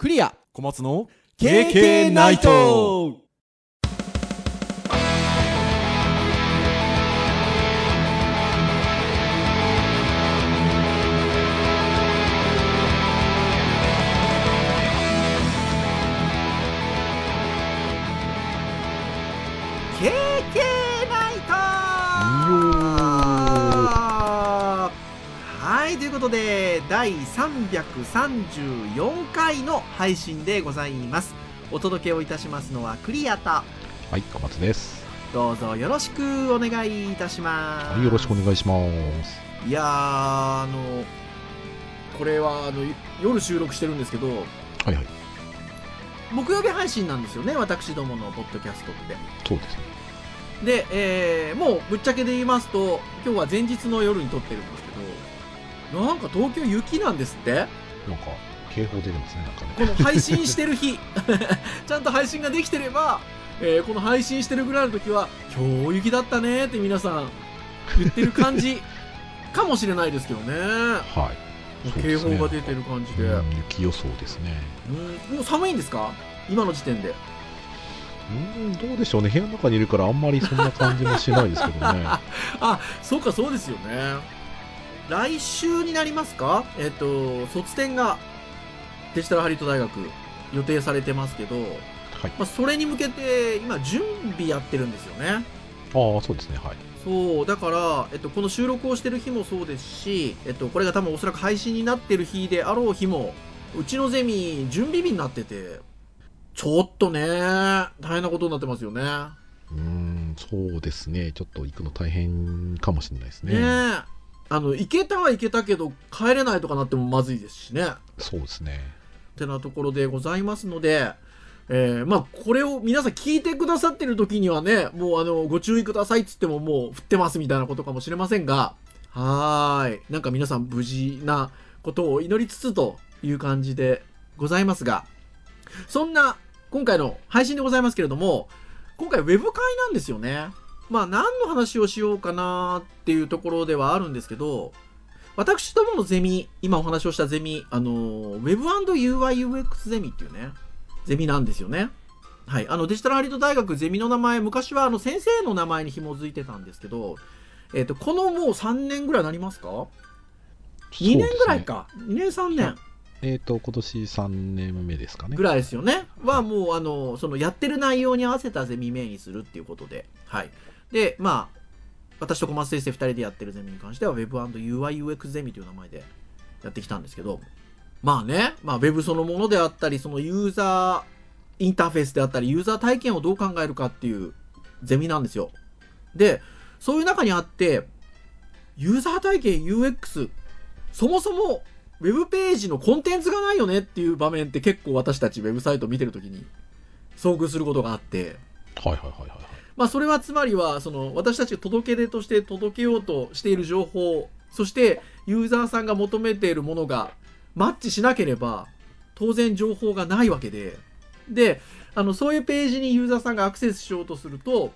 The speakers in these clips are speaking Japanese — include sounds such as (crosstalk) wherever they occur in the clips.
クリア。小松の KK ナイトいということで第334回の配信でございますお届けをいたしますのはクリアとはい、小松です。どうぞよろしくお願いいたします、はい、よろしくお願いします。いやーあのこれはあの夜収録してるんですけどはいはい、木曜日配信なんですよね私どものポッドキャストってそうですね。で、えーもうぶっちゃけで言いますと今日は前日の夜に撮ってるんですけどなんか東京雪なんですって？なんか、警報出てますね、なんかね。この配信してる日 (laughs) ちゃんと配信ができてれば、えーこの配信してるぐらいの時は今日雪だったねって皆さん言ってる感じ (laughs) かもしれないですけどねはい。警報が出てる感じで、うん雪予想ですね。うんもう寒いんですか？今の時点でうん、どうでしょうね。部屋の中にいるからあんまりそんな感じもしないですけどね。(laughs) あそうかそうですよね来週になりますか？えっ、と卒展がデジタルハリウッド大学予定されてますけど、はい。まあ、それに向けて今準備やってるんですよねああ、そうですね。はい。そうだから、えっと、この収録をしてる日もそうですし、えっと、これが多分おそらく配信になってる日であろう日もうちのゼミ準備日になっててちょっとね大変なことになってますよねうん、そうですね。ちょっと行くの大変かもしれないですねね。えあの行けたは行けたけど帰れないとかなってもまずいですしね。そうですね。ってなところでございますので、えーまあこれを皆さん聞いてくださってる時にはねもうあのご注意くださいっつってももう振ってますみたいなことかもしれませんがはーい。なんか皆さん無事なことを祈りつつという感じでございますがそんな今回の配信でございますけれども今回ウェブ会なんですよねまあ何の話をしようかなっていうところではあるんですけど私どものゼミ、今お話をしたゼミ、あの、Web&UIUX ゼミっていうね、ゼミなんですよね。はい。あの、デジタルハリウッド大学ゼミの名前、昔はあの、先生の名前に紐づいてたんですけど、えっ、と、このもう3年ぐらいになりますか ?2 年ぐらいか。2年3年えっ、と、今年3年目ですかねぐ。らいですよね。はもう、あの、その、やってる内容に合わせたゼミ名にするっていうことで、はい。で、まあ、私と小松先生2人でやってるゼミに関しては Web&UIUX ゼミという名前でやってきたんですけど、まあね、まあ Web そのものであったり、そのユーザーインターフェースであったり、ユーザー体験をどう考えるかっていうゼミなんですよ。で、そういう中にあって、ユーザー体験 UX、そもそも Web ページのコンテンツがないよねっていう場面って結構私たちウェブサイト見てるときに遭遇することがあって、はいはいはいはい。まあ、それはつまりはその私たちが届け出として届けようとしている情報そしてユーザーさんが求めているものがマッチしなければ当然情報がないわけで。であのそういうページにユーザーさんがアクセスしようとすると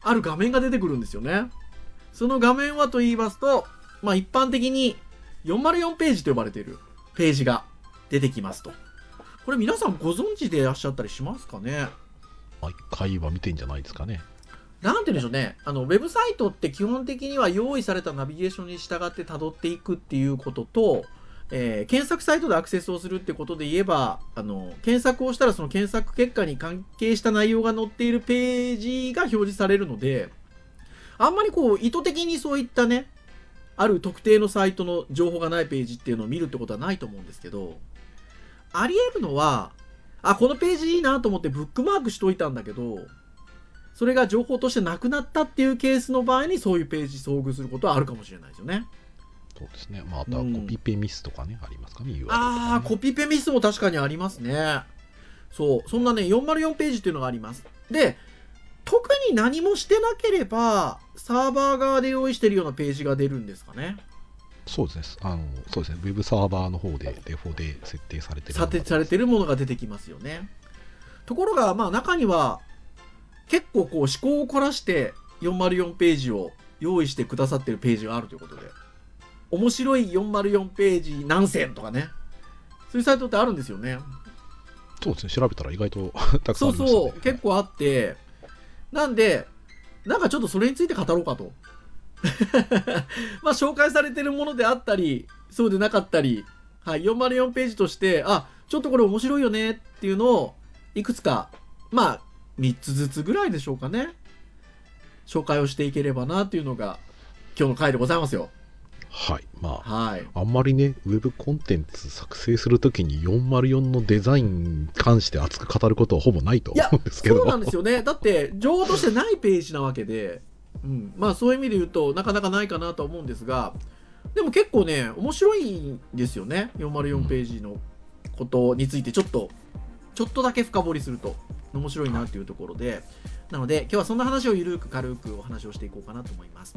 ある画面が出てくるんですよね。その画面はと言いますと、まあ、一般的に404ページと呼ばれているページが出てきますと。これ皆さんご存知でいらっしゃったりしますかね？まあ、一回は見てんじゃないですかね。なんて言うんでしょうね。あの、ウェブサイトって基本的には用意されたナビゲーションに従って辿っていくっていうことと、えー検索サイトでアクセスをするってことで言えば、あの、検索をしたらその検索結果に関係した内容が載っているページが表示されるので、あんまりこう、意図的にそういったね、ある特定のサイトの情報がないページっていうのを見るってことはないと思うんですけど、あり得るのは、あ、このページいいなと思ってブックマークしといたんだけど、それが情報としてなくなったっていうケースの場合にそういうページ遭遇することはあるかもしれないですよね。そうですね。まあ、あとはコピペミスとかね、ありますかね、URL とあか、あ、ね。コピペミスも確かにありますね。そう、そんなね、404ページっていうのがあります。で、特に何もしてなければ、サーバー側で用意してるようなページが出るんですかね。そうですね。あの、そうですね。ウェブサーバーの方でデフォで設定されてるものが査定されてるものが出てきますよね。ところが、まあ中には、結構こう思考を凝らして404ページを用意してくださってるページがあるということで。面白い404ページ何千とかね。そういうサイトってあるんですよね。そうですね、調べたら意外と (laughs) たくさんそうありました、ね。そう、結構あって、なんで、なんかちょっとそれについて語ろうかと。(laughs) まあ、紹介されてるものであったり、そうでなかったり、はい、404ページとして、あ、ちょっとこれ面白いよねっていうのを、いくつか、まあ、3つずつぐらいでしょうかね。紹介をしていければなっていうのが、今日の回でございますよ。はい。まあ、はい。あんまりね、ウェブコンテンツ作成するときに404のデザインに関して熱く語ることはほぼないと思うんですけど。そうなんですよね。だって、情報としてないページなわけで、うん、まあそういう意味で言うとなかなかないかなとは思うんですが、でも結構ね、面白いんですよね。404ページのことについてちょっと、ちょっとだけ深掘りすると面白いなっていうところで、なので今日はそんな話をゆるく軽くお話をしていこうかなと思います。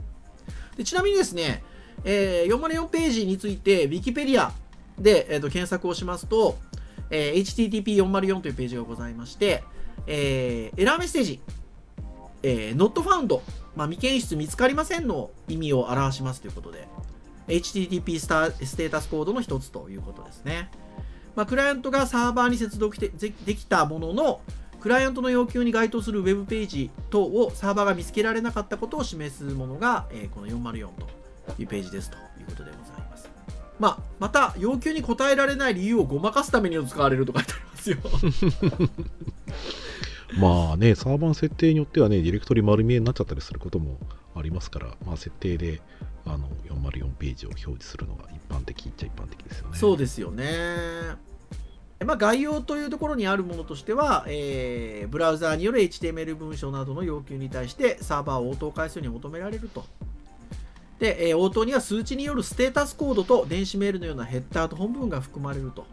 でちなみにですね、えー404ページについて Wikipedia で、えーと検索をしますと、えー http404 というページがございまして、えーエラーメッセージ、えー not found、まあ、未検出見つかりませんの意味を表しますということで、HTTP スタステータスコードの一つということですね。まあ、クライアントがサーバーに接続でできたものの、クライアントの要求に該当するウェブページ等をサーバーが見つけられなかったことを示すものが、えこの404というページですということでございます。まあ、また、要求に応えられない理由をごまかすために使われると書いてありますよ。(laughs) まあね、サーバーの設定によってはね、ディレクトリ丸見えになっちゃったりすることもありますから、まあ、設定であの404ページを表示するのが一般的っちゃ一般的ですよね。そうですよね。まあ、概要というところにあるものとしては、えーブラウザーによる HTML 文章などの要求に対してサーバーを応答回数に求められると。で、えー応答には数値によるステータスコードと電子メールのようなヘッダーと本文が含まれると。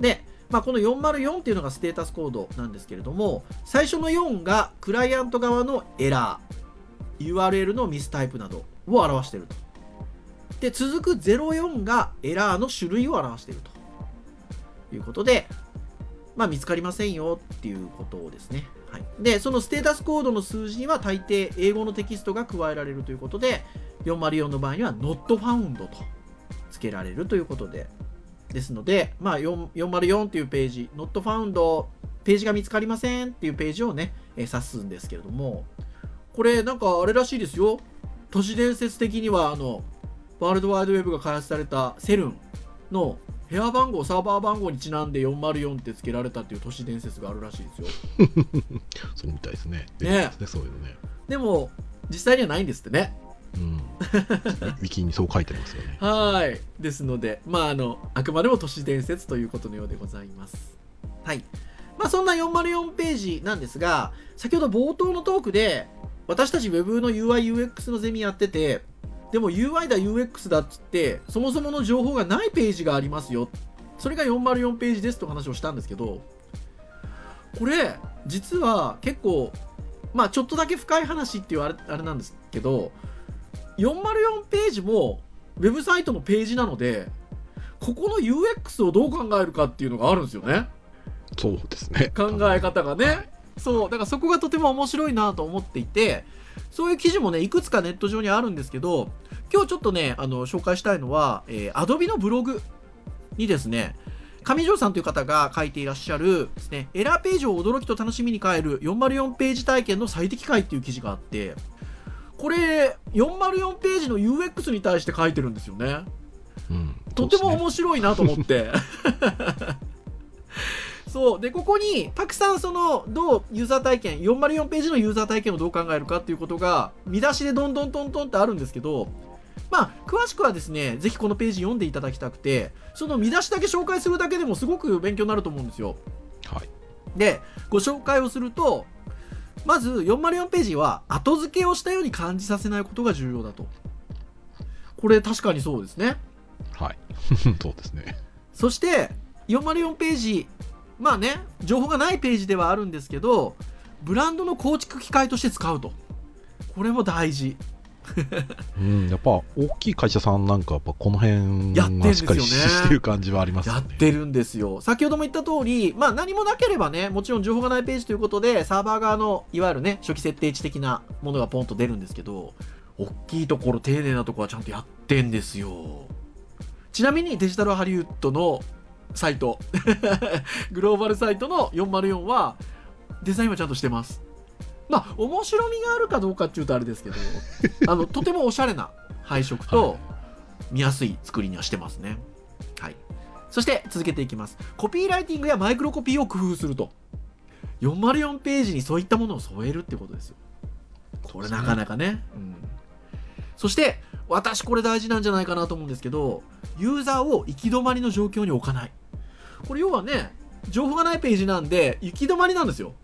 で、まあ、この404っていうのがステータスコードなんですけれども、最初の4がクライアント側のエラー、URL のミスタイプなどを表していると。で、続く04がエラーの種類を表しているということで、まあ、見つかりませんよっていうことですね。はい、で、そのステータスコードの数字には大抵英語のテキストが加えられるということで、404の場合には not found と付けられるということで、ですので、まあ、4 404っていうページ、not found、ページが見つかりませんっていうページをね、えー指すんですけれども、これなんかあれらしいですよ。都市伝説的には、あの、ワールドワイドウェブが開発されたセルンの部屋番号、サーバー番号にちなんで404って付けられたっていう都市伝説があるらしいですよ。(laughs) そうみたいですね。ねね、そういうのね。でも、実際にはないんですってね。うん。ウィキにそう書いてますよね。(laughs) はい。ですので、まあ、あの、あくまでも都市伝説ということのようでございます。はい。まあ、そんな404ページなんですが、先ほど冒頭のトークで、私たち Web の UI、UX のゼミやってて、でも UI だ、UX だっつって、そもそもの情報がないページがありますよ。それが404ページですと話をしたんですけど、これ、実は結構、まあ、ちょっとだけ深い話っていうあれあれなんですけど、404ページもウェブサイトのページなので、ここの UX をどう考えるかっていうのがあるんですよね。そうですね。考え方がね。そう。だからそこがとても面白いなと思っていて、そういう記事もね、いくつかネット上にあるんですけど、今日ちょっとね、あの、紹介したいのは、えー、Adobe のブログにですね、上条さんという方が書いていらっしゃるですね、エラーページを驚きと楽しみに変える404ページ体験の最適解っていう記事があって、これ、404ページの UX に対して書いてるんですよね。うん。とても面白いなと思って。(laughs) そう。で、ここに、たくさんその、どうユーザー体験、404ページのユーザー体験をどう考えるかっていうことが、見出しでどんどんトントンってあるんですけど、まあ、詳しくはですね、ぜひこのページ読んでいただきたくて、その見出しだけ紹介するだけでもすごく勉強になると思うんですよ。はい。で、ご紹介をすると、まず404ページは後付けをしたように感じさせないことが重要だと。これ確かにそうですね。はい。(laughs) そうですね。そして、404ページ、まあね、情報がないページではあるんですけど、ブランドの構築機械として使うと。これも大事。うん、やっぱ大きい会社さんなんかやっぱこの辺やってんですよねはしっかりしてる感じはありますよや。ってるんですよ。先ほども言った通り、まあ何もなければね、もちろん情報がないページということで、サーバー側の、いわゆるね、初期設定値的なものがポンと出るんですけど、大きいところ、丁寧なところはちゃんとやってんですよ。ちなみにデジタルハリウッドのサイト (laughs) グローバルサイトの404はデザインはちゃんとしてますまあ面白みがあるかどうかっていうとあれですけど (laughs) あのとてもおしゃれな配色と見やすい作りにはしてますね。はい。そして続けていきます。コピーライティングやマイクロコピーを工夫すると。404ページにそういったものを添えるってことですよ。これなかなかね、うん、そして私これ大事なんじゃないかなと思うんですけどユーザーを行き止まりの状況に置かない。これ要はね情報がないページなんで行き止まりなんですよ。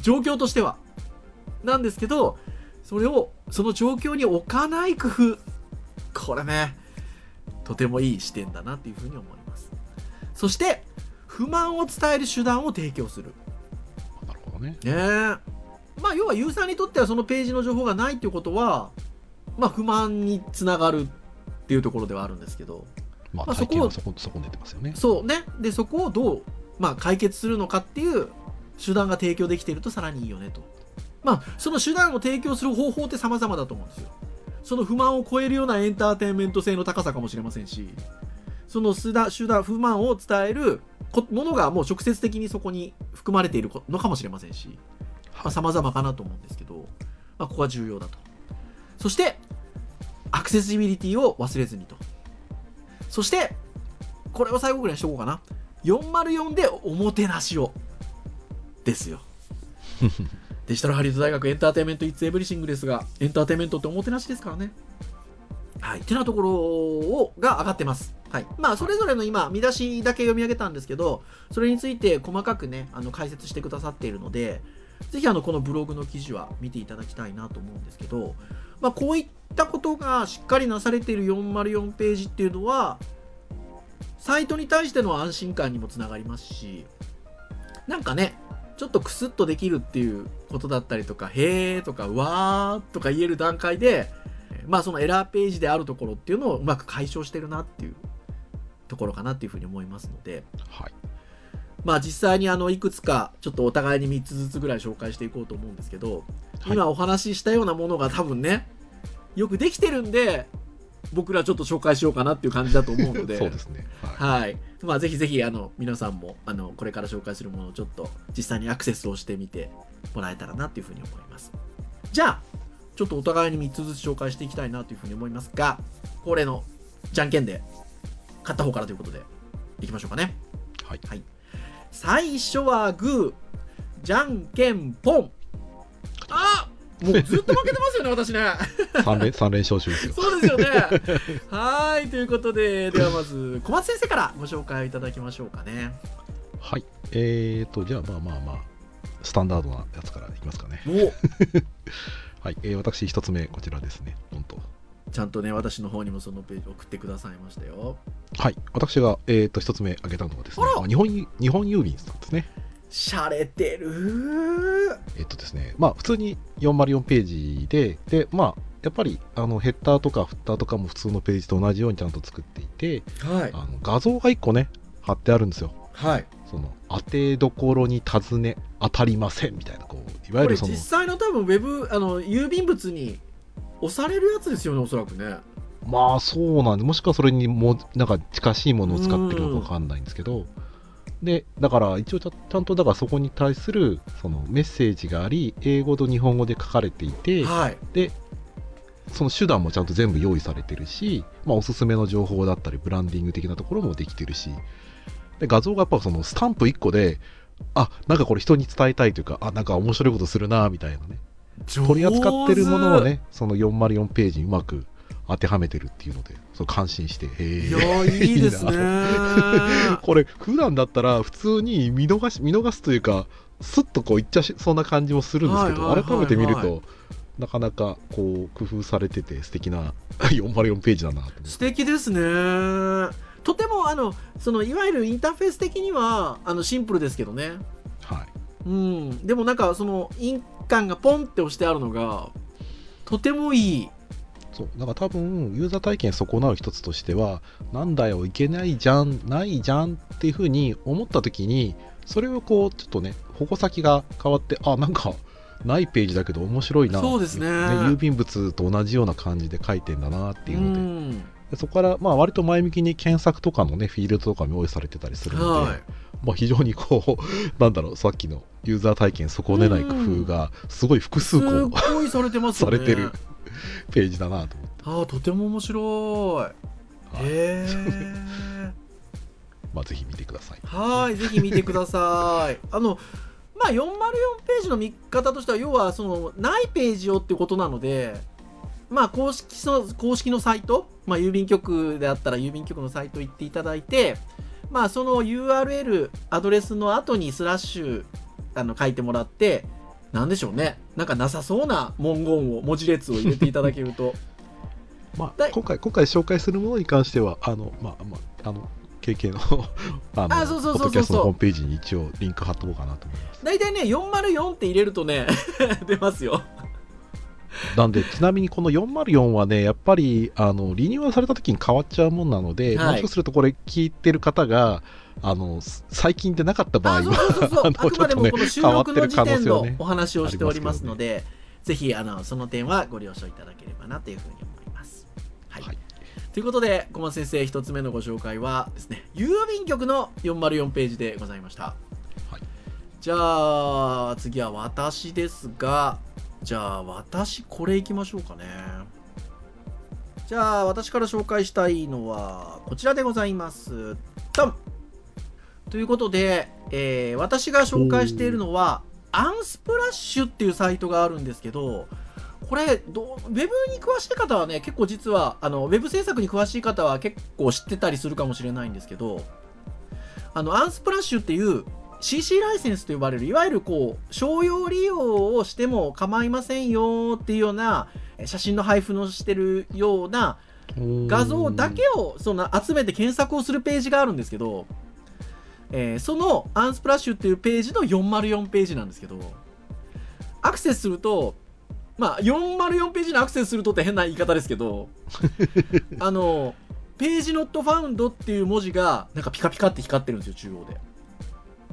状況としてはなんですけどそれをその状況に置かない工夫。これねとてもいい視点だなっていうふうに思います。そして不満を伝える手段を提供する。なるほどね。ね。えまあ要はユーザーにとってはそのページの情報がないっていうことはまあ不満につながるっていうところではあるんですけど。まあ、まあそこをそこ、そこに出てますよね。そうね。でそこをどう、まあ、解決するのかっていう手段が提供できているとさらにいいよねとまあその手段を提供する方法って様々だと思うんですよその不満を超えるようなエンターテインメント性の高さかもしれませんしその手段手段不満を伝えるこものがもう直接的にそこに含まれているのかもしれませんしまあ、様々かなと思うんですけど、まあ、ここは重要だと。そして、アクセシビリティを忘れずにと。そして、これを最後ぐらいにしとこうかな。404でおもてなしを。ですよ。(laughs) デジタルハリウッド大学エンターテインメント It's Everything ですが、エンターテインメントっておもてなしですからね。はい。ってなところを、が上がってます。はい。まあ、それぞれの今、見出しだけ読み上げたんですけど、それについて細かくね、あの、解説してくださっているので、ぜひあのこのブログの記事は見ていただきたいなと思うんですけど、まあ、こういったことがしっかりなされている404ページっていうのはサイトに対しての安心感にもつながりますしなんかねちょっとクスッとできるっていうことだったりとか「へー」とか「わー」とか言える段階でまあそのエラーページであるところっていうのをうまく解消してるなっていうところかなっていうふうに思いますので、はい。まあ実際にあのいくつかちょっとお互いに3つずつぐらい紹介していこうと思うんですけど、はい今お話ししたようなものが多分ねよくできてるんで僕らちょっと紹介しようかなっていう感じだと思うのでそうですね。はい。はいまあぜひぜひあの皆さんもあのこれから紹介するものをちょっと実際にアクセスをしてみてもらえたらなっていうふうに思いますじゃあちょっとお互いに3つずつ紹介していきたいなというふうに思いますが恒例のじゃんけんで勝った方からということでいきましょうかねはい。最初はグーじゃんけんポンあもうずっと負けてますよね私ね三連、三連勝中ですよ。そうですよねはいということでではまず小松先生からご紹介いただきましょうかねはい。えーと、じゃあまあまあまあ、スタンダードなやつからいきますかね。お (laughs) はい。えー私一つ目、こちらですね。本当ちゃんとね私の方にもそのページ送ってくださいましたよはい。私が、えーと、一つ目挙げたのはですね日本郵、日本郵便さんですね。しゃれてる。えっとですね、まあ、普通に404ページで、で、まあ、やっぱりあのヘッダーとかフッターとかも普通のページと同じようにちゃんと作っていて、はい。あの画像が1個ね、貼ってあるんですよ。はい。その当てどころに尋ね当たりませんみたいな、こういわゆるそのこれ実、際の多分ウェブあの郵便物に押されるやつですよねおそらくね。まあそうなんで、もしくはそれにもなんか近しいものを使ってるのかわかんないんですけど、で、だから一応ちゃんとだからそこに対するそのメッセージがあり、英語と日本語で書かれていて、はい。で、その手段もちゃんと全部用意されてるし、まあ、おすすめの情報だったり、ブランディング的なところもできてるし、で画像がやっぱそのスタンプ1個で、あなんかこれ人に伝えたいというか、あなんか面白いことするなみたいなね、取り扱ってるものをね、その404ページにうまく当てはめてるっていうので、そう感心して、へいえ。やーいいですね。(laughs) これ、普段だったら普通に見逃し見逃すというか、スッとこういっちゃしそうな感じもするんですけど、はいはいはいはい改めて見ると、なかなかこう工夫されてて素敵な404ページだな素敵ですね。とてもあのそのいわゆるインターフェース的にはあのシンプルですけどね。はい。うん。でもなんかその印鑑がポンって押してあるのがとてもいいそうだから多分ユーザー体験損なう一つとしてはなんだよいけないじゃんないじゃんっていうふうに思った時にそれをこうちょっとね矛先が変わってあなんかないページだけど面白いなそうですね。郵便物と同じような感じで書いてんだなっていうので、ん。でそこから、まあ、割と前向きに検索とかのね、フィールドとかも用意されてたりするので、はい。まあ、非常にこう、(laughs) なんだろう、さっきのユーザー体験損ねない工夫が、すごい複数す個ごいされてますよね。されてる (laughs) ページだなと思って、ああとても面白い。はい。へえ (laughs) まあ、ぜひ見てください。はいぜひ見てください。(laughs) あのまあ404ページの見方としては要はそのないページをってことなのでまあ公式そ公式のサイト、まあ、郵便局であったら郵便局のサイト行っていただいてまあその URL アドレスの後にスラッシュあの書いてもらってなんでしょうね。なんかなさそうな文言を文字列を入れていただけると。(laughs) まあ今回、今回紹介するものに関しては、あの、まあ、まあ、あの、KK の (laughs) あのあそうそうそうそうそう。ポッドキャストのホームページに一応リンク貼っとこうかなと思います。大体ね404って入れるとね (laughs) 出ますよ。なんで、ちなみにこの404はね、やっぱりあのリニューアルされた時に変わっちゃうもんなので、はい。もしかするとこれ聞いてる方が、あのす最近でなかった場合は、そうそうそう (laughs) あくまでもこの収録の時点のお話をしておりますので、ぜひあのその点はご了承いただければなというふうに思います。はい、はいということで小松先生一つ目のご紹介はですね郵便局の404ページでございました。はいじゃあ次は私ですがじゃあ私これいきましょうかね。じゃあ私から紹介したいのはこちらでございます。ドンということで、えー私が紹介しているのはアンスプラッシュっていうサイトがあるんですけどこれどうウェブに詳しい方はね結構実はあのウェブ制作に詳しい方は結構知ってたりするかもしれないんですけどあのアンスプラッシュっていう CC ライセンスと呼ばれるいわゆるこう商用利用をしても構いませんよっていうようなえ写真の配布のしてるような画像だけをその集めて検索をするページがあるんですけど、えーそのアンスプラッシュっていうページの404ページなんですけどアクセスするとまあ404ページにアクセスするとって変な言い方ですけど (laughs) あのページノットファウンドっていう文字がなんかピカピカって光ってるんですよ中央で。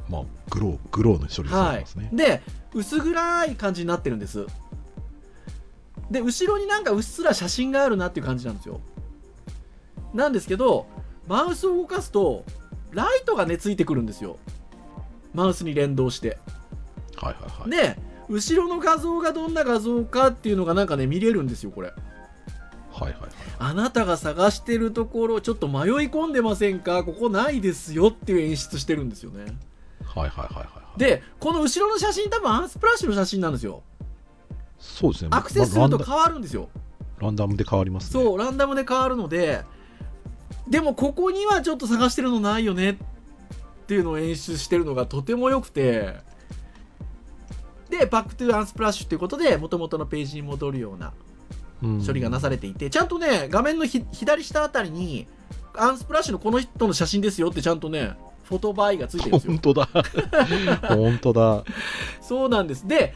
まあ、グロー、グローの処理さはいれますね。、で薄暗い感じになってるんですで後ろになんかうっすら写真があるなっていう感じなんですよなんですけどマウスを動かすとライトがねついてくるんですよマウスに連動してはいはいはい。で後ろの画像がどんな画像かっていうのがなんかね見れるんですよこれはいはいはい。あなたが探してるところちょっと迷い込んでませんか？ここないですよっていう演出してるんですよねはいはいはいはいはい。でこの後ろの写真多分 Unsplash の写真なんですよそうですね。アクセスするとまあ変わるんですよ。ランダランダムで変わりますね。そう、ランダムで変わるので、でもここにはちょっと探してるのないよねっていうのを演出してるのがとても良くて、で、 Back to Unsplash っていうことで、元々のページに戻るようなうん処理がなされていて、ちゃんとね、画面のひ左下あたりに、アンスプラッシュのこの人の写真ですよってちゃんとね、フォトバイがついてるんですよ本。当だ。(laughs) 本当だ。そうなんです。で、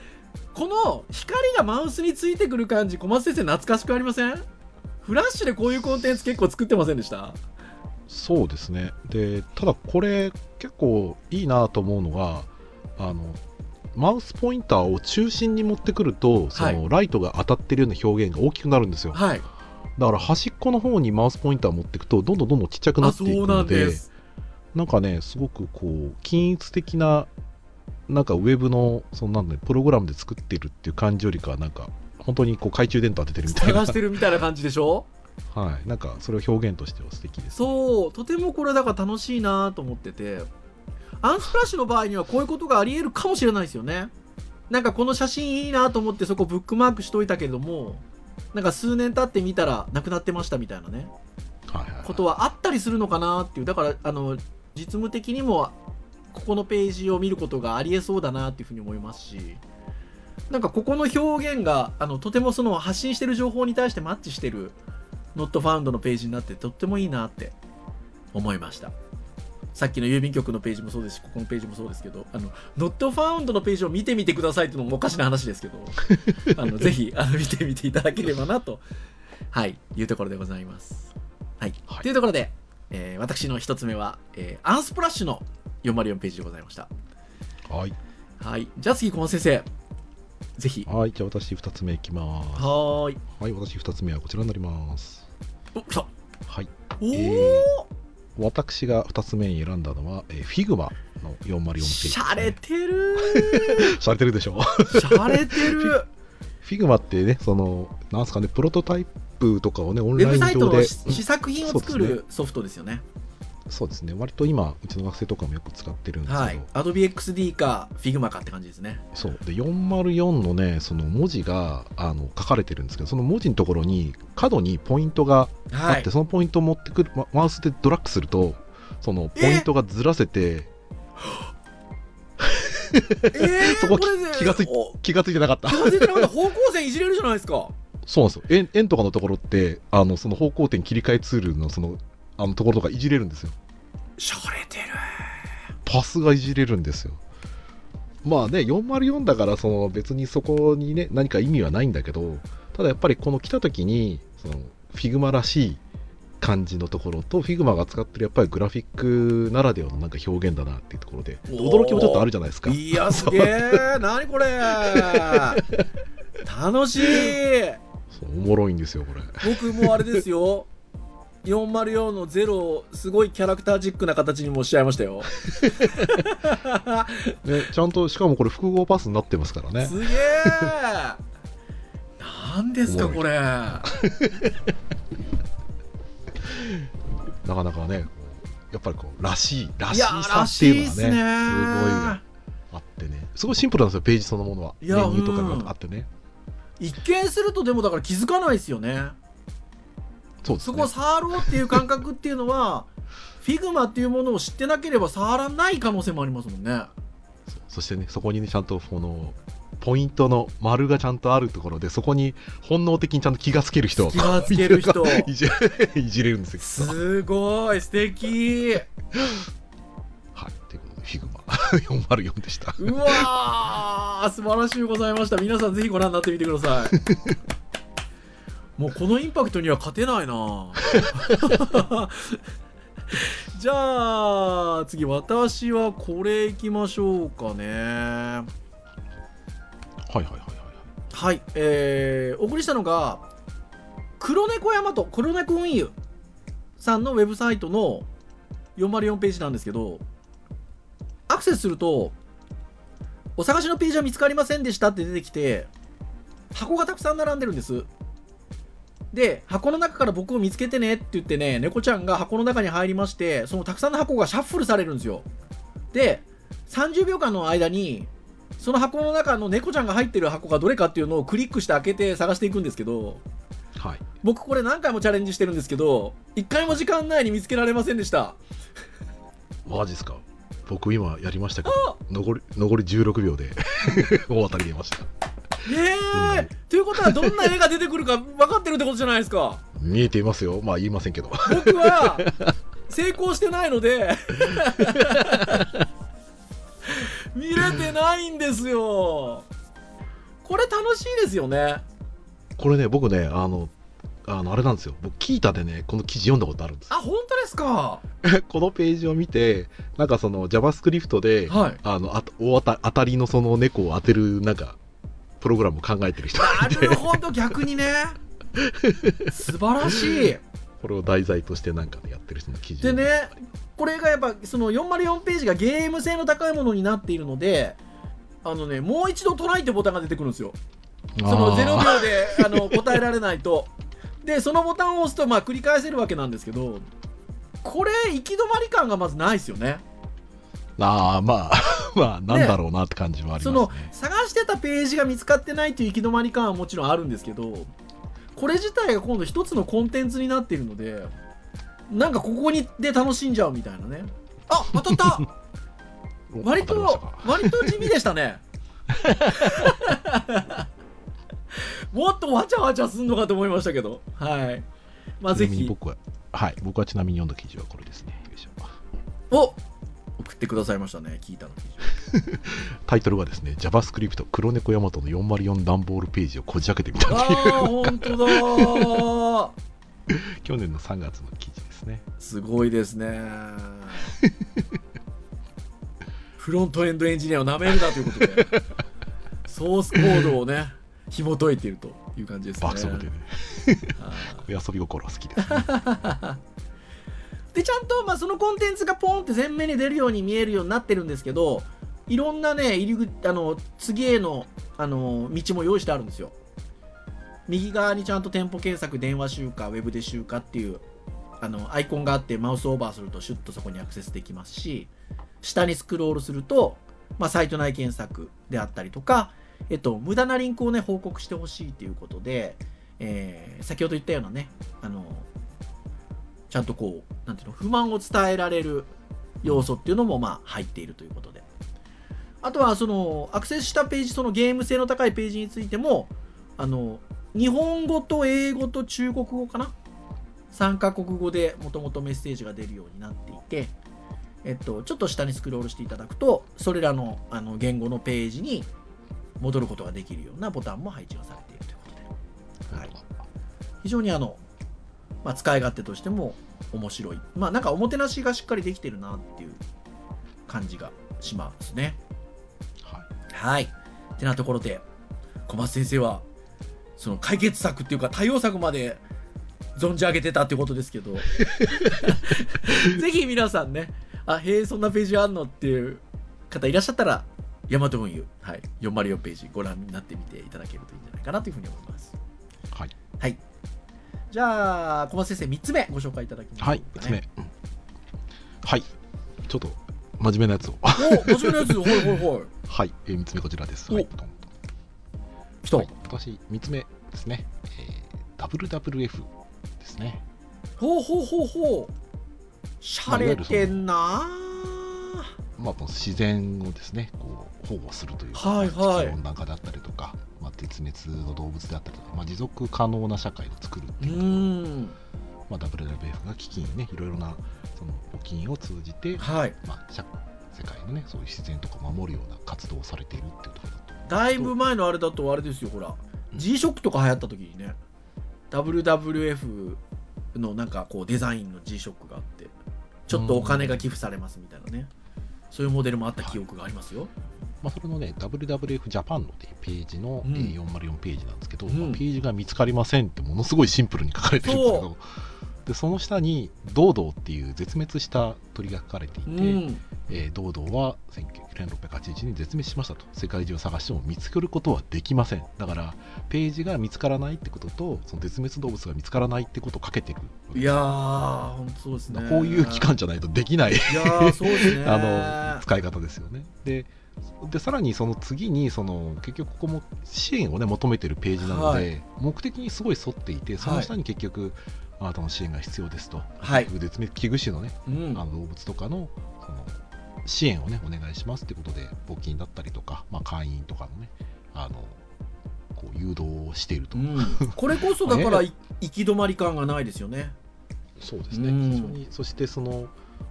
この光がマウスについてくる感じ、小松先生懐かしくありません？フラッシュでこういうコンテンツ結構作ってませんでした？そうですね。で、ただこれ結構いいなと思うのが、あの、マウスポインターを中心に持ってくると、その、はライトが当たってるような表現が大きくなるんですよ。はい。だから端っこの方にマウスポインターを持っていくと、どんどんどんどんちっちゃくなあ、っていくので。なんかね、すごくこう、均一的な、なんかウェブの、そのなんだね、プログラムで作ってるっていう感じよりかは、なんか、本当にこう懐中電灯当ててるみたいな探し。てるみたいな感じでしょ？はい。なんか、それを表現としては素敵です。そう、とてもこれだから楽しいなと思ってて、アンスプラッシュの場合にはこういうことがあり得るかもしれないですよね。なんかこの写真いいなと思ってそこブックマークしといたけれども、なんか数年経ってみたらなくなってましたみたいなね。はいはいはいことはあったりするのかなっていうだからあの実務的にもここのページを見ることがありえそうだなっていうふうに思いますしなんかここの表現があのとてもその発信してる情報に対してマッチしてる Not Found のページになってとってもいいなって思いました。さっきの郵便局のページもそうですしここのページもそうですけどあの Not Found のページを見てみてくださいっていうのもおかしな話ですけどあの (laughs) ぜひあの見てみていただければなとはいいうところでございます。はい、はい。というところで、えー私の一つ目は、えーアンスプラッシュの404ページでございました。はい。はい。じゃあ次小松先生ぜひははい。じゃあ私2つ目いきます。ーいはい。私2つ目はこちらになります。お来たはいおお、え私が2つ目に選んだのは、えー、Figma の404ページ、しゃれてるしゃれてるでしょしゃれてる Figma ってねそのなんすかねプロトタイプとかをねオンウラインェブサイトの上で試作品を作るソフトですよね。そうですね。割と今うちの学生とかもよく使ってるんですけど、はい。Adobe XD か Figma かって感じですね。そう。で404のねその文字があの書かれてるんですけどその文字のところに角にポイントがあって、はい。そのポイントを持ってくるママウスでドラッグするとそのポイントがずらせてえー、(laughs) そここれで？気がついお気がついてなかった。気がついてなかった。方向線いじれるじゃないですか？(laughs) そうなんですよ。円円とかのところってあのその方向点切り替えツールのそのあのところとかいじれるんですよしゃれてる。パスがいじれるんですよまあね404だからその別にそこにね何か意味はないんだけどただやっぱりこの来た時にその Figma らしい感じのところと Figma が使ってるやっぱりグラフィックならではのなんか表現だなっていうところで驚きもちょっとあるじゃないですかいや、すげえ。(laughs) なにこれ。楽しい。おもろいんですよこれ僕もあれですよ。404のゼロ、すごいキャラクタージックな形にもしちゃいましたよ。(laughs) ね、ちゃんとしかもこれ複合パスになってますからねすげえなんですか、これ。(laughs) なかなかねやっぱりこうらしいらしさらっていうのしいっすがねね。すごいあってねすごいシンプルなんですよページそのものはメニューとかうんがあってね、一見するとでもだから気づかないですよね。そね。そこを触ろうっていう感覚っていうのは、(laughs) Figma っていうものを知ってなければ触らない可能性もありますもんね。そしてねそこにねちゃんとこのポイントの丸がちゃんとあるところでそこに本能的にちゃんと気がつける人気がつける人。いじいじれるんですよ。すごい素敵。はいということで Figma。404でした。うわー素晴らしいございました。皆さんぜひご覧になってみてくださいもうこのインパクトには勝てないな。(laughs) じゃあ次私はこれいきましょうかね。はいはいはいはいはい。えー、お送りしたのが黒猫山と黒猫運輸さんのウェブサイトの404ページなんですけどアクセスするとお探しのページは見つかりませんでしたって出てきて箱がたくさん並んでるんですで箱の中から僕を見つけてねって言ってね猫ちゃんが箱の中に入りましてそのたくさんの箱がシャッフルされるんですよ。で30秒間の間にその箱の中の猫ちゃんが入ってる箱がどれかっていうのをクリックして開けて探していくんですけどはい。僕これ何回もチャレンジしてるんですけど1回も時間内に見つけられませんでした。マジっすか？僕今やりましたけど残り残り16秒で (laughs) 大当たり出ましたええーということはどんな絵が出てくるか分かってるってことじゃないですか。見えていますよ。まあ言いませんけど。僕は (laughs) 成功してないので。(laughs) 見れてないんですよ。これ楽しいですよね。これね僕ねあのあのあれなんですよ。僕キータでねこの記事読んだことあるんです。あ本当ですか？(laughs) このページを見てなんかその JavaScript で、はい。あのあ大当たりのその猫を当てるなんかプログラムを考えてる人がなるほど逆にね。(laughs) 素晴らしい。これを題材としてなんかねやってる人の記事。でねこれがやっぱその404ページがゲーム性の高いものになっているのであのねもう一度トライってボタンが出てくるんですよ。その0秒であの答えられないと。でそのボタンを押すとまあ繰り返せるわけなんですけどこれ行き止まり感がまずないですよねああまあ (laughs) まあなんだろうなって感じはありそのますね。探してたページが見つかってないという行き止まり感はもちろんあるんですけどこれ自体が今度一つのコンテンツになっているのでなんかここにで楽しんじゃうみたいなね。あ当たった。お (laughs) 割と割と地味でしたね。(laughs) もっとわちゃわちゃすんのかと思いましたけど。はい。まあちぜひ。なみに僕ははい。僕はちなみに読んだ記事はこれですね。よいしょ。お送ってくださいましたね聞いたの (laughs) タイトルはですね JavaScript 黒猫ヤマトの404段ボールページをこじ開けてみたってあいう。あ本当だ (laughs) 去年の3月の記事ですね。すごいですね。フロントエンドエンジニアをなめるなということでソースコードをね紐解いてるという感じですね。爆速でね。(laughs) あ遊び心は好きです、ね、ーでちゃんと、まあ、そのコンテンツがポンって前面に出るように見えるようになってるんですけどいろんなね入り口あの次へのあの道も用意してあるんですよ。右側にちゃんと店舗検索電話集荷ウェブで集荷っていうあのアイコンがあってマウスオーバーするとシュッとそこにアクセスできますし下にスクロールすると、まあ、サイト内検索であったりとか、えっと、無駄なリンクをね報告してほしいということで、えー先ほど言ったようなねあのちゃんとこうなんていうの不満を伝えられる要素っていうのもまあ入っているということで。あとはそのアクセスしたページそのゲーム性の高いページについてもあの日本語と英語と中国語かな？3カ国語でもともとメッセージが出るようになっていて、えっと、ちょっと下にスクロールしていただくとそれらのあの言語のページに戻ることができるようなボタンも配置がされているということで、はい、非常にあの、まあ、使い勝手としても面白い。まあなんかおもてなしがしっかりできてるなっていう感じがしますね。はい。はい。てなところで小松先生はその解決策っていうか対応策まで存じ上げてたってことですけど。(laughs) ぜひ皆さんねあへえそんなページあんのっていう方いらっしゃったらヤマト運輸、はい、404ページご覧になってみていただけるといいんじゃないかなというふうに思います。はい。はいじゃあ小松先生3つ目ご紹介いただきますはい3つ目、うんはい。ちょっと真面目なやつを。お真面目なやつ。ほいほいほい。(laughs) はい、えー、3つ目こちらです。お。はい来た、はい、私3つ目ですね、えー、WWF ですね。ほうほうほうほう。しゃれてんな。まあ、自然をですねこう保護するというか、はいはい。地球温暖化であったりとか、まあ、絶滅の動物であったりとか、まあ、持続可能な社会を作るってういうことをん。まあ、WWF が基金ねいろいろなその募金を通じて、はい。まあ、社世界のねそういう自然とかを守るような活動をされているっていうところだとだいぶ前のあれだとあれですよほら。G ショックとか流行った時にね WWF のなんかこうデザインの G ショックがあってちょっとお金が寄付されますみたいなねそういうモデルもあった記憶がありますよ、まあ、それのね WWF ジャパンの、ね、ページの、うん。えー404ページなんですけど、うん。まあ、ページが見つかりませんってものすごいシンプルに書かれてるんですけそどでその下に「ドードー」っていう絶滅した鳥が書かれていて、うん。えードードーは1681年に絶滅しましたと。世界中を探しても見つけることはできません。だからページが見つからないってこととその絶滅動物が見つからないってことをかけてるいやー本当そうですね。こういう期間じゃないとできない。(laughs) あの使い方ですよね。ででさらにその次にその結局ここも支援を、ね、求めてるページなので、はい。目的にすごい沿っていてその下に結局、あなたの支援が必要ですと、はい。絶滅危惧種の,、ね、うん。あの動物とかのその支援を、ね、お願いしますってことで募金だったりとか、まあ、会員とかのねあのこう誘導をしていると、うん。これこそ (laughs) だからい行き止まり感がないですよね。そうですね、うん。非常にそしてその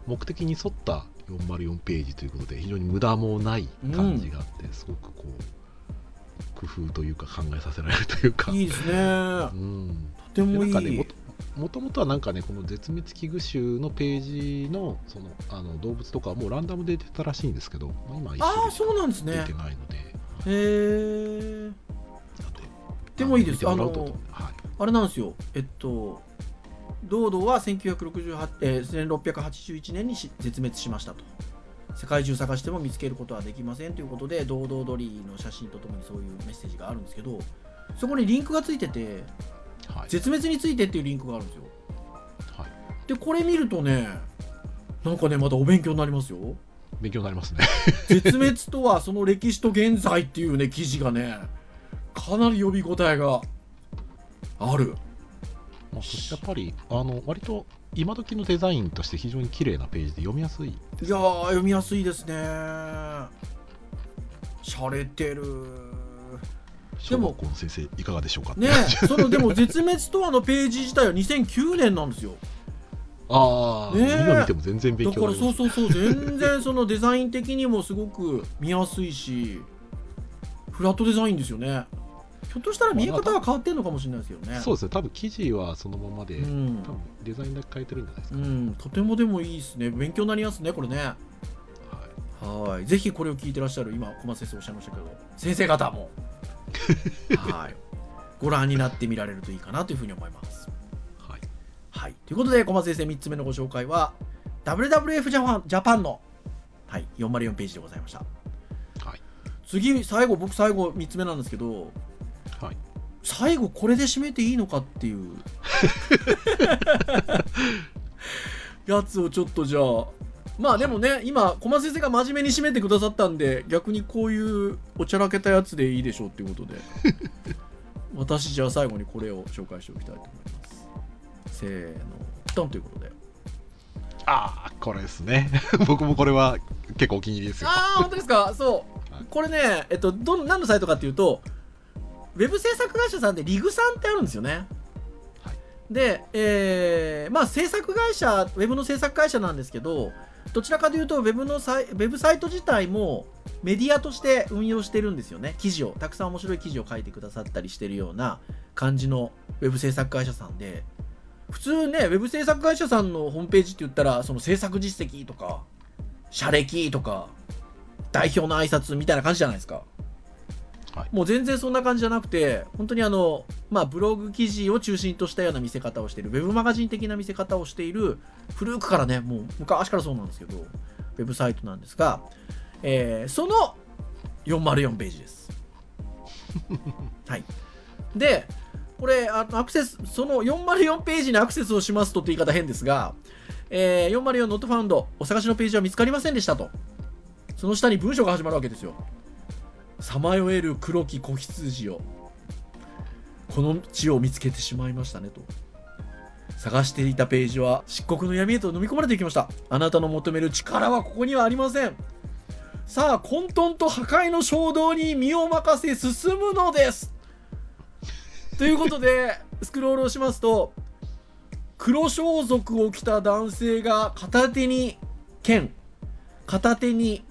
目的に沿った404ページということで非常に無駄もない感じがあって、すごくこう工夫というか考えさせられるというか。いいですね。うん。でとてもいなんかねもいともとはなんかねこの絶滅危惧種のページのそのあの動物とかはもうランダムで出てたらしいんですけど、まあ、今は一ああ種そうなんですね。類しか出てないので、へえなのでもいいです。あの見てもらうと。あのはい、あれなんですよ。えっとドードは1968、えー、1681年にし絶滅しましたと。世界中探しても見つけることはできませんということでドードードリーの写真とともにそういうメッセージがあるんですけどそこにリンクがついててはい。絶滅についてっていうリンクがあるんですよ。はい、でこれ見るとねなんかねまたお勉強になりますよ。勉強になりますね。絶滅とはその歴史と現在っていうね記事がねかなり呼び応えがある。まあ、やっぱりあの割と今時のデザインとして非常に綺麗なページで読みやすいいやー読みやすいですね。しゃれてる小学校の先生いかがでしょうかねえそのでも絶滅とはのページ自体は2009年なんですよ。ああ、ねえ。今見ても全然勉だからそうそうそう全然そのデザイン的にもすごく見やすいしフラットデザインですよね。ひょっとしたら見え方は変わってんのかもしれないですけどね。そうですね。多分記事はそのままで、うん。多分デザインだけ変えてるんじゃないですか、うん、とてもでもいいですね。勉強になりますねこれね。はい。はい。ぜひこれを聞いてらっしゃる今小松先生おっしゃいましたけど先生方もはい。ご覧になってみられるといいかなというふうに思います。はい。はい。ということで小松先生3つ目のご紹介は WWF ジャパンジャパンの、はい、404ページでございました。はい。次最後僕最後3つ目なんですけどはい。最後これで締めていいのかっていう。(laughs) やつをちょっとじゃあまあでもね今小松先生が真面目に締めてくださったんで逆にこういうおちゃらけたやつでいいでしょうっていうことで。(laughs) 私じゃあ最後にこれを紹介しておきたいと思います。せーのドンということで。ああこれですね。(laughs) 僕もこれは結構お気に入りですよ。ああ本当ですか？そう。はい。これねえっとどん何のサイトかっていうとウェブ制作会社さんでリグさんってあるんですよね。はい。で、えーまあ制作会社ウェブの制作会社なんですけどどちらかというとウェブのサイウェブサイト自体もメディアとして運用してるんですよね。記事をたくさん面白い記事を書いてくださったりしてるような感じのウェブ制作会社さんで。普通ねウェブ制作会社さんのホームページって言ったらその制作実績とか社歴とか代表の挨拶みたいな感じじゃないですか。はい。もう全然そんな感じじゃなくて本当にあのまあブログ記事を中心としたような見せ方をしているウェブマガジン的な見せ方をしている古くからねもう昔からそうなんですけどウェブサイトなんですが、えーその404ページです。(laughs) はい。でこれあのアクセスその404ページにアクセスをしますとって言い方変ですが、えー、404 not found お探しのページは見つかりませんでしたと。その下に文章が始まるわけですよさまよえる黒き子羊をこの地を見つけてしまいましたねと。探していたページは漆黒の闇へと飲み込まれていきました。あなたの求める力はここにはありません。さあ混沌と破壊の衝動に身を任せ進むのです。ということでスクロールをしますと黒装束を着た男性が片手に剣片手に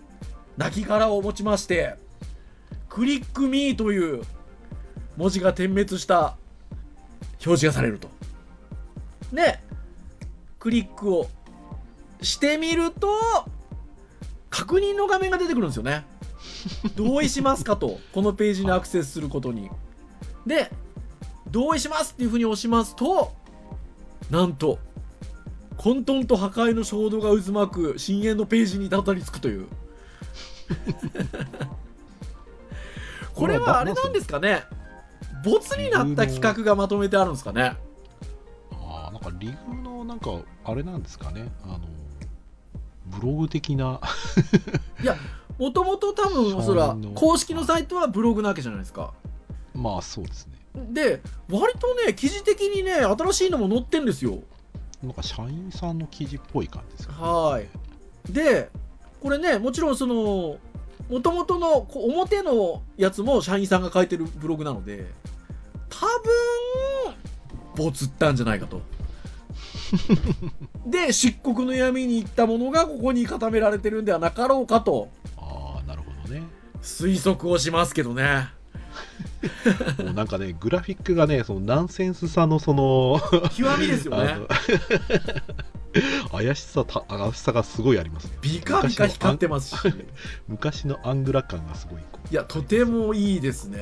亡骸を持ちましてクリックミーという文字が点滅した表示がされると。で、クリックをしてみると、確認の画面が出てくるんですよね。(laughs) 同意しますかと、このページにアクセスすることに。で、同意しますっていうふうに押しますと、なんと、混沌と破壊の衝動が渦巻く深淵のページにたどり着くという。(laughs) これはあれなんですかね？ボツになった企画がまとめてあるんですかね？ああなんかリグのなんかあれなんですかね？あのブログ的な。(laughs) もともと多分そら公式のサイトはブログなわけじゃないですか。まあそうですね。で割とね記事的にね新しいのも載ってんですよ。なんか社員さんの記事っぽい感じですかね。はい。でこれねもちろんそのもともとのこう表のやつも社員さんが書いてるブログなので多分ボツったんじゃないかと。(laughs) で漆黒の闇に行ったものがここに固められてるんではなかろうかと。ああなるほどね。推測をしますけどね。(laughs) もうなんかねグラフィックがねそのナンセンスさのその極みですよね (laughs) 怪しさた怪しさがすごいありますね。ビカビカ光ってますし。(laughs) 昔のアングラ感がすごいいやとてもいいですね。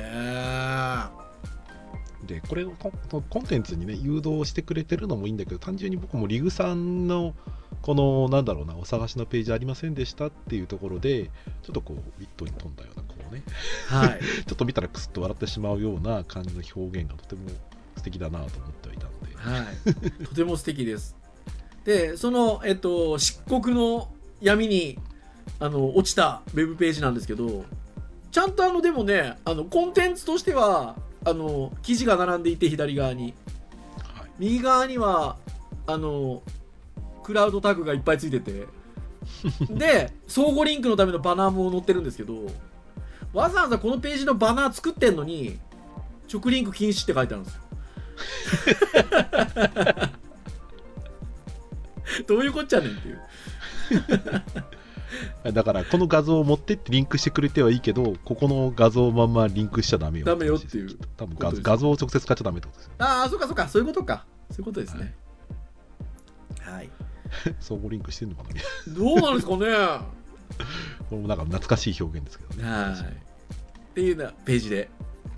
でこれをコンコンテンツにね誘導してくれてるのもいいんだけど単純に僕もリグさんのこのなんだろうなお探しのページありませんでしたっていうところでちょっとこうウィットに富んだようなこうね。はい。(laughs) ちょっと見たらクスッと笑ってしまうような感じの表現がとても素敵だなと思ってはいたので。はい、とても素敵です。で、その、えっと、漆黒の闇にあの落ちたウェブページなんですけど、ちゃんとあの、でもね、あのコンテンツとしては、あの記事が並んでいて、左側に。はい右側には、あの、クラウドタグがいっぱいついてて、(laughs) で、相互リンクのためのバナーも載ってるんですけど、わざわざこのページのバナー作ってんのに、直リンク禁止って書いてあるんですよ。(laughs) どういうこっちゃねんっていう。(laughs) だからこの画像を持ってってリンクしてくれてはいいけどここの画像をまんまリンクしちゃダメよダメよっていう多分画画像を直接使っちゃダメってことですよああ、そうかそうか、そういうことか。そういうことですね。はい。相互リンクしてんのかなどうなんですかね (laughs) これもなんか懐かしい表現ですけどねい。っていうようなページで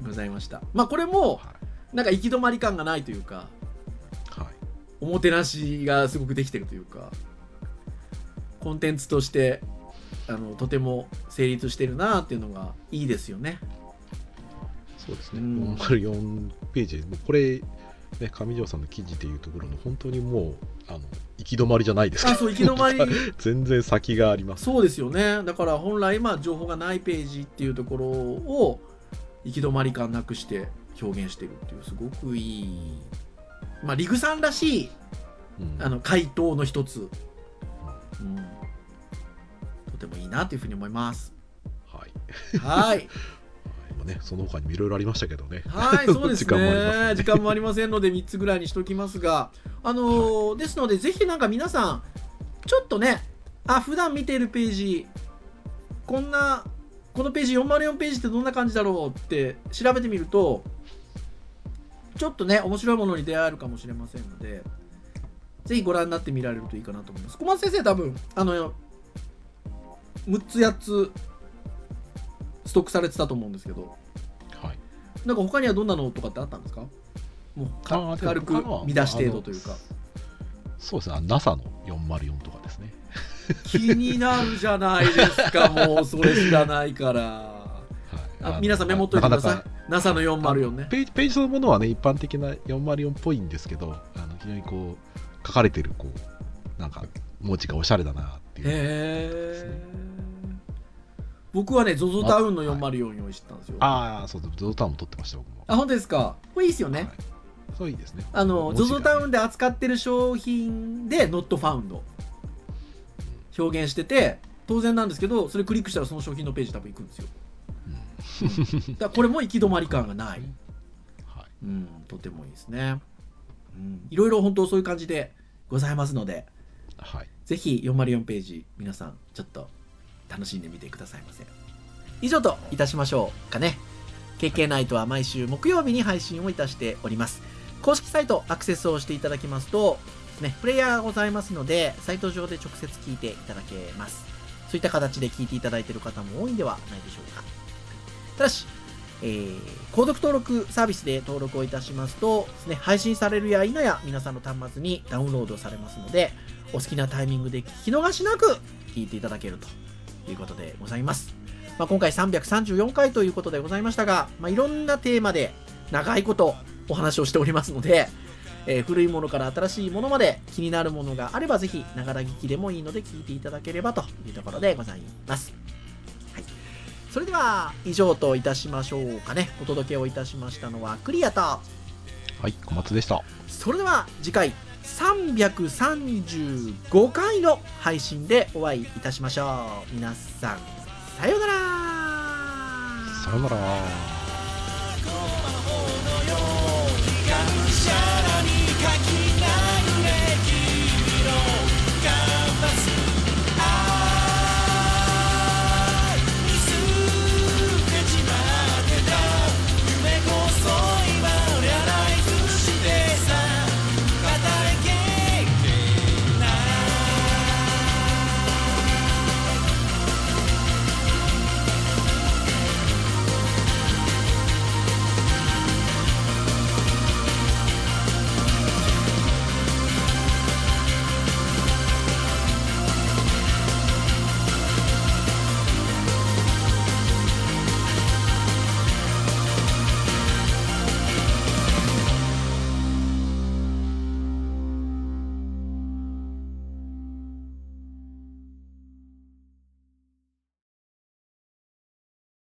ございましたまあこれもはなんか行き止まり感がないというか。おもてなしがすごくできてるというかコンテンツとしてあのとても成立してるなっていうのがいいですよね。そうですね。うん。404ページ、もうこれ、ね、上条さんの記事でいうところの、本当にもう、あの行き止まりじゃないです。けど、あそう行き止まり。(laughs) 全然先があります。そうですよね。だから本来まあ情報がないページっていうところを行き止まり感なくして表現してるっていうすごくいいまあリグさんらしいうん。あの回答の一つ、うん、とてもいいなというふうに思います。はい。はい。(laughs) ね、その他にもいろいろありましたけどね。はい、そうですね。(laughs) 時間もありませんので、3つぐらいにしときますが、あのーですので、ぜひなんか皆さん、ちょっとね、あ、普段見ているページ、こんな、このページ、404ページってどんな感じだろうって調べてみると、ちょっとね、面白いものに出会えるかもしれませんので、ぜひご覧になってみられるといいかなと思います。小松先生、多分、あの、6つ、8つ、ストックされてたと思うんですけど、はい。なんか他にはどんなのとかってあったんですか？もうか軽く見出し程度というかそうですね、あ NASA の404とかですね。気になるじゃないですかもうそれ知らないから (laughs) はいあ皆さんメモっといてくださいなかなか NASA の404ね。ページページそのものはね、一般的な404っぽいんですけど、あの非常にこう、書かれてる、こう、なんか、文字がおしゃれだなっていう。へえ。僕はね ZOZO タウンの404用意してたんですよ。あああ、そう、ゾゾタウンも撮ってました、僕も。本当ですか？これいいですよね、はい。そういいですね。あの ZOZO タウンで扱ってる商品で Not Found 表現してて当然なんですけどそれクリックしたらその商品のページ多分行くんですよ。うんだこれも行き止まり感がないはい。うん、とてもいいですね。うん、いろいろ本当そういう感じでございますので、はい。ぜひ404ページ、皆さんちょっと楽しんでみてくださいませ。以上といたしましょうかね。KK ナイトは毎週木曜日に配信をいたしております。公式サイトアクセスをしていただきますと、ね、プレイヤーがございますので、サイト上で直接聞いていただけます。そういった形で聞いていただいている方も多いんではないでしょうか。ただし、えー購読登録サービスで登録をいたしますと、ですね、配信されるや否や皆さんの端末にダウンロードされますので、お好きなタイミングで聞き逃しなく聞いていただけるということでございます。まあ、今回334回ということでございましたが、まあ、いろんなテーマで長いことお話をしておりますので、えー古いものから新しいものまで気になるものがあればぜひながら聞きでもいいので聞いていただければというところでございます。はい、それでは以上といたしましょうかね。お届けをいたしましたのはクリアと、はい、小松でした。それでは次回335回の配信でお会いいたしましょう。皆さん、さようならさよなら。「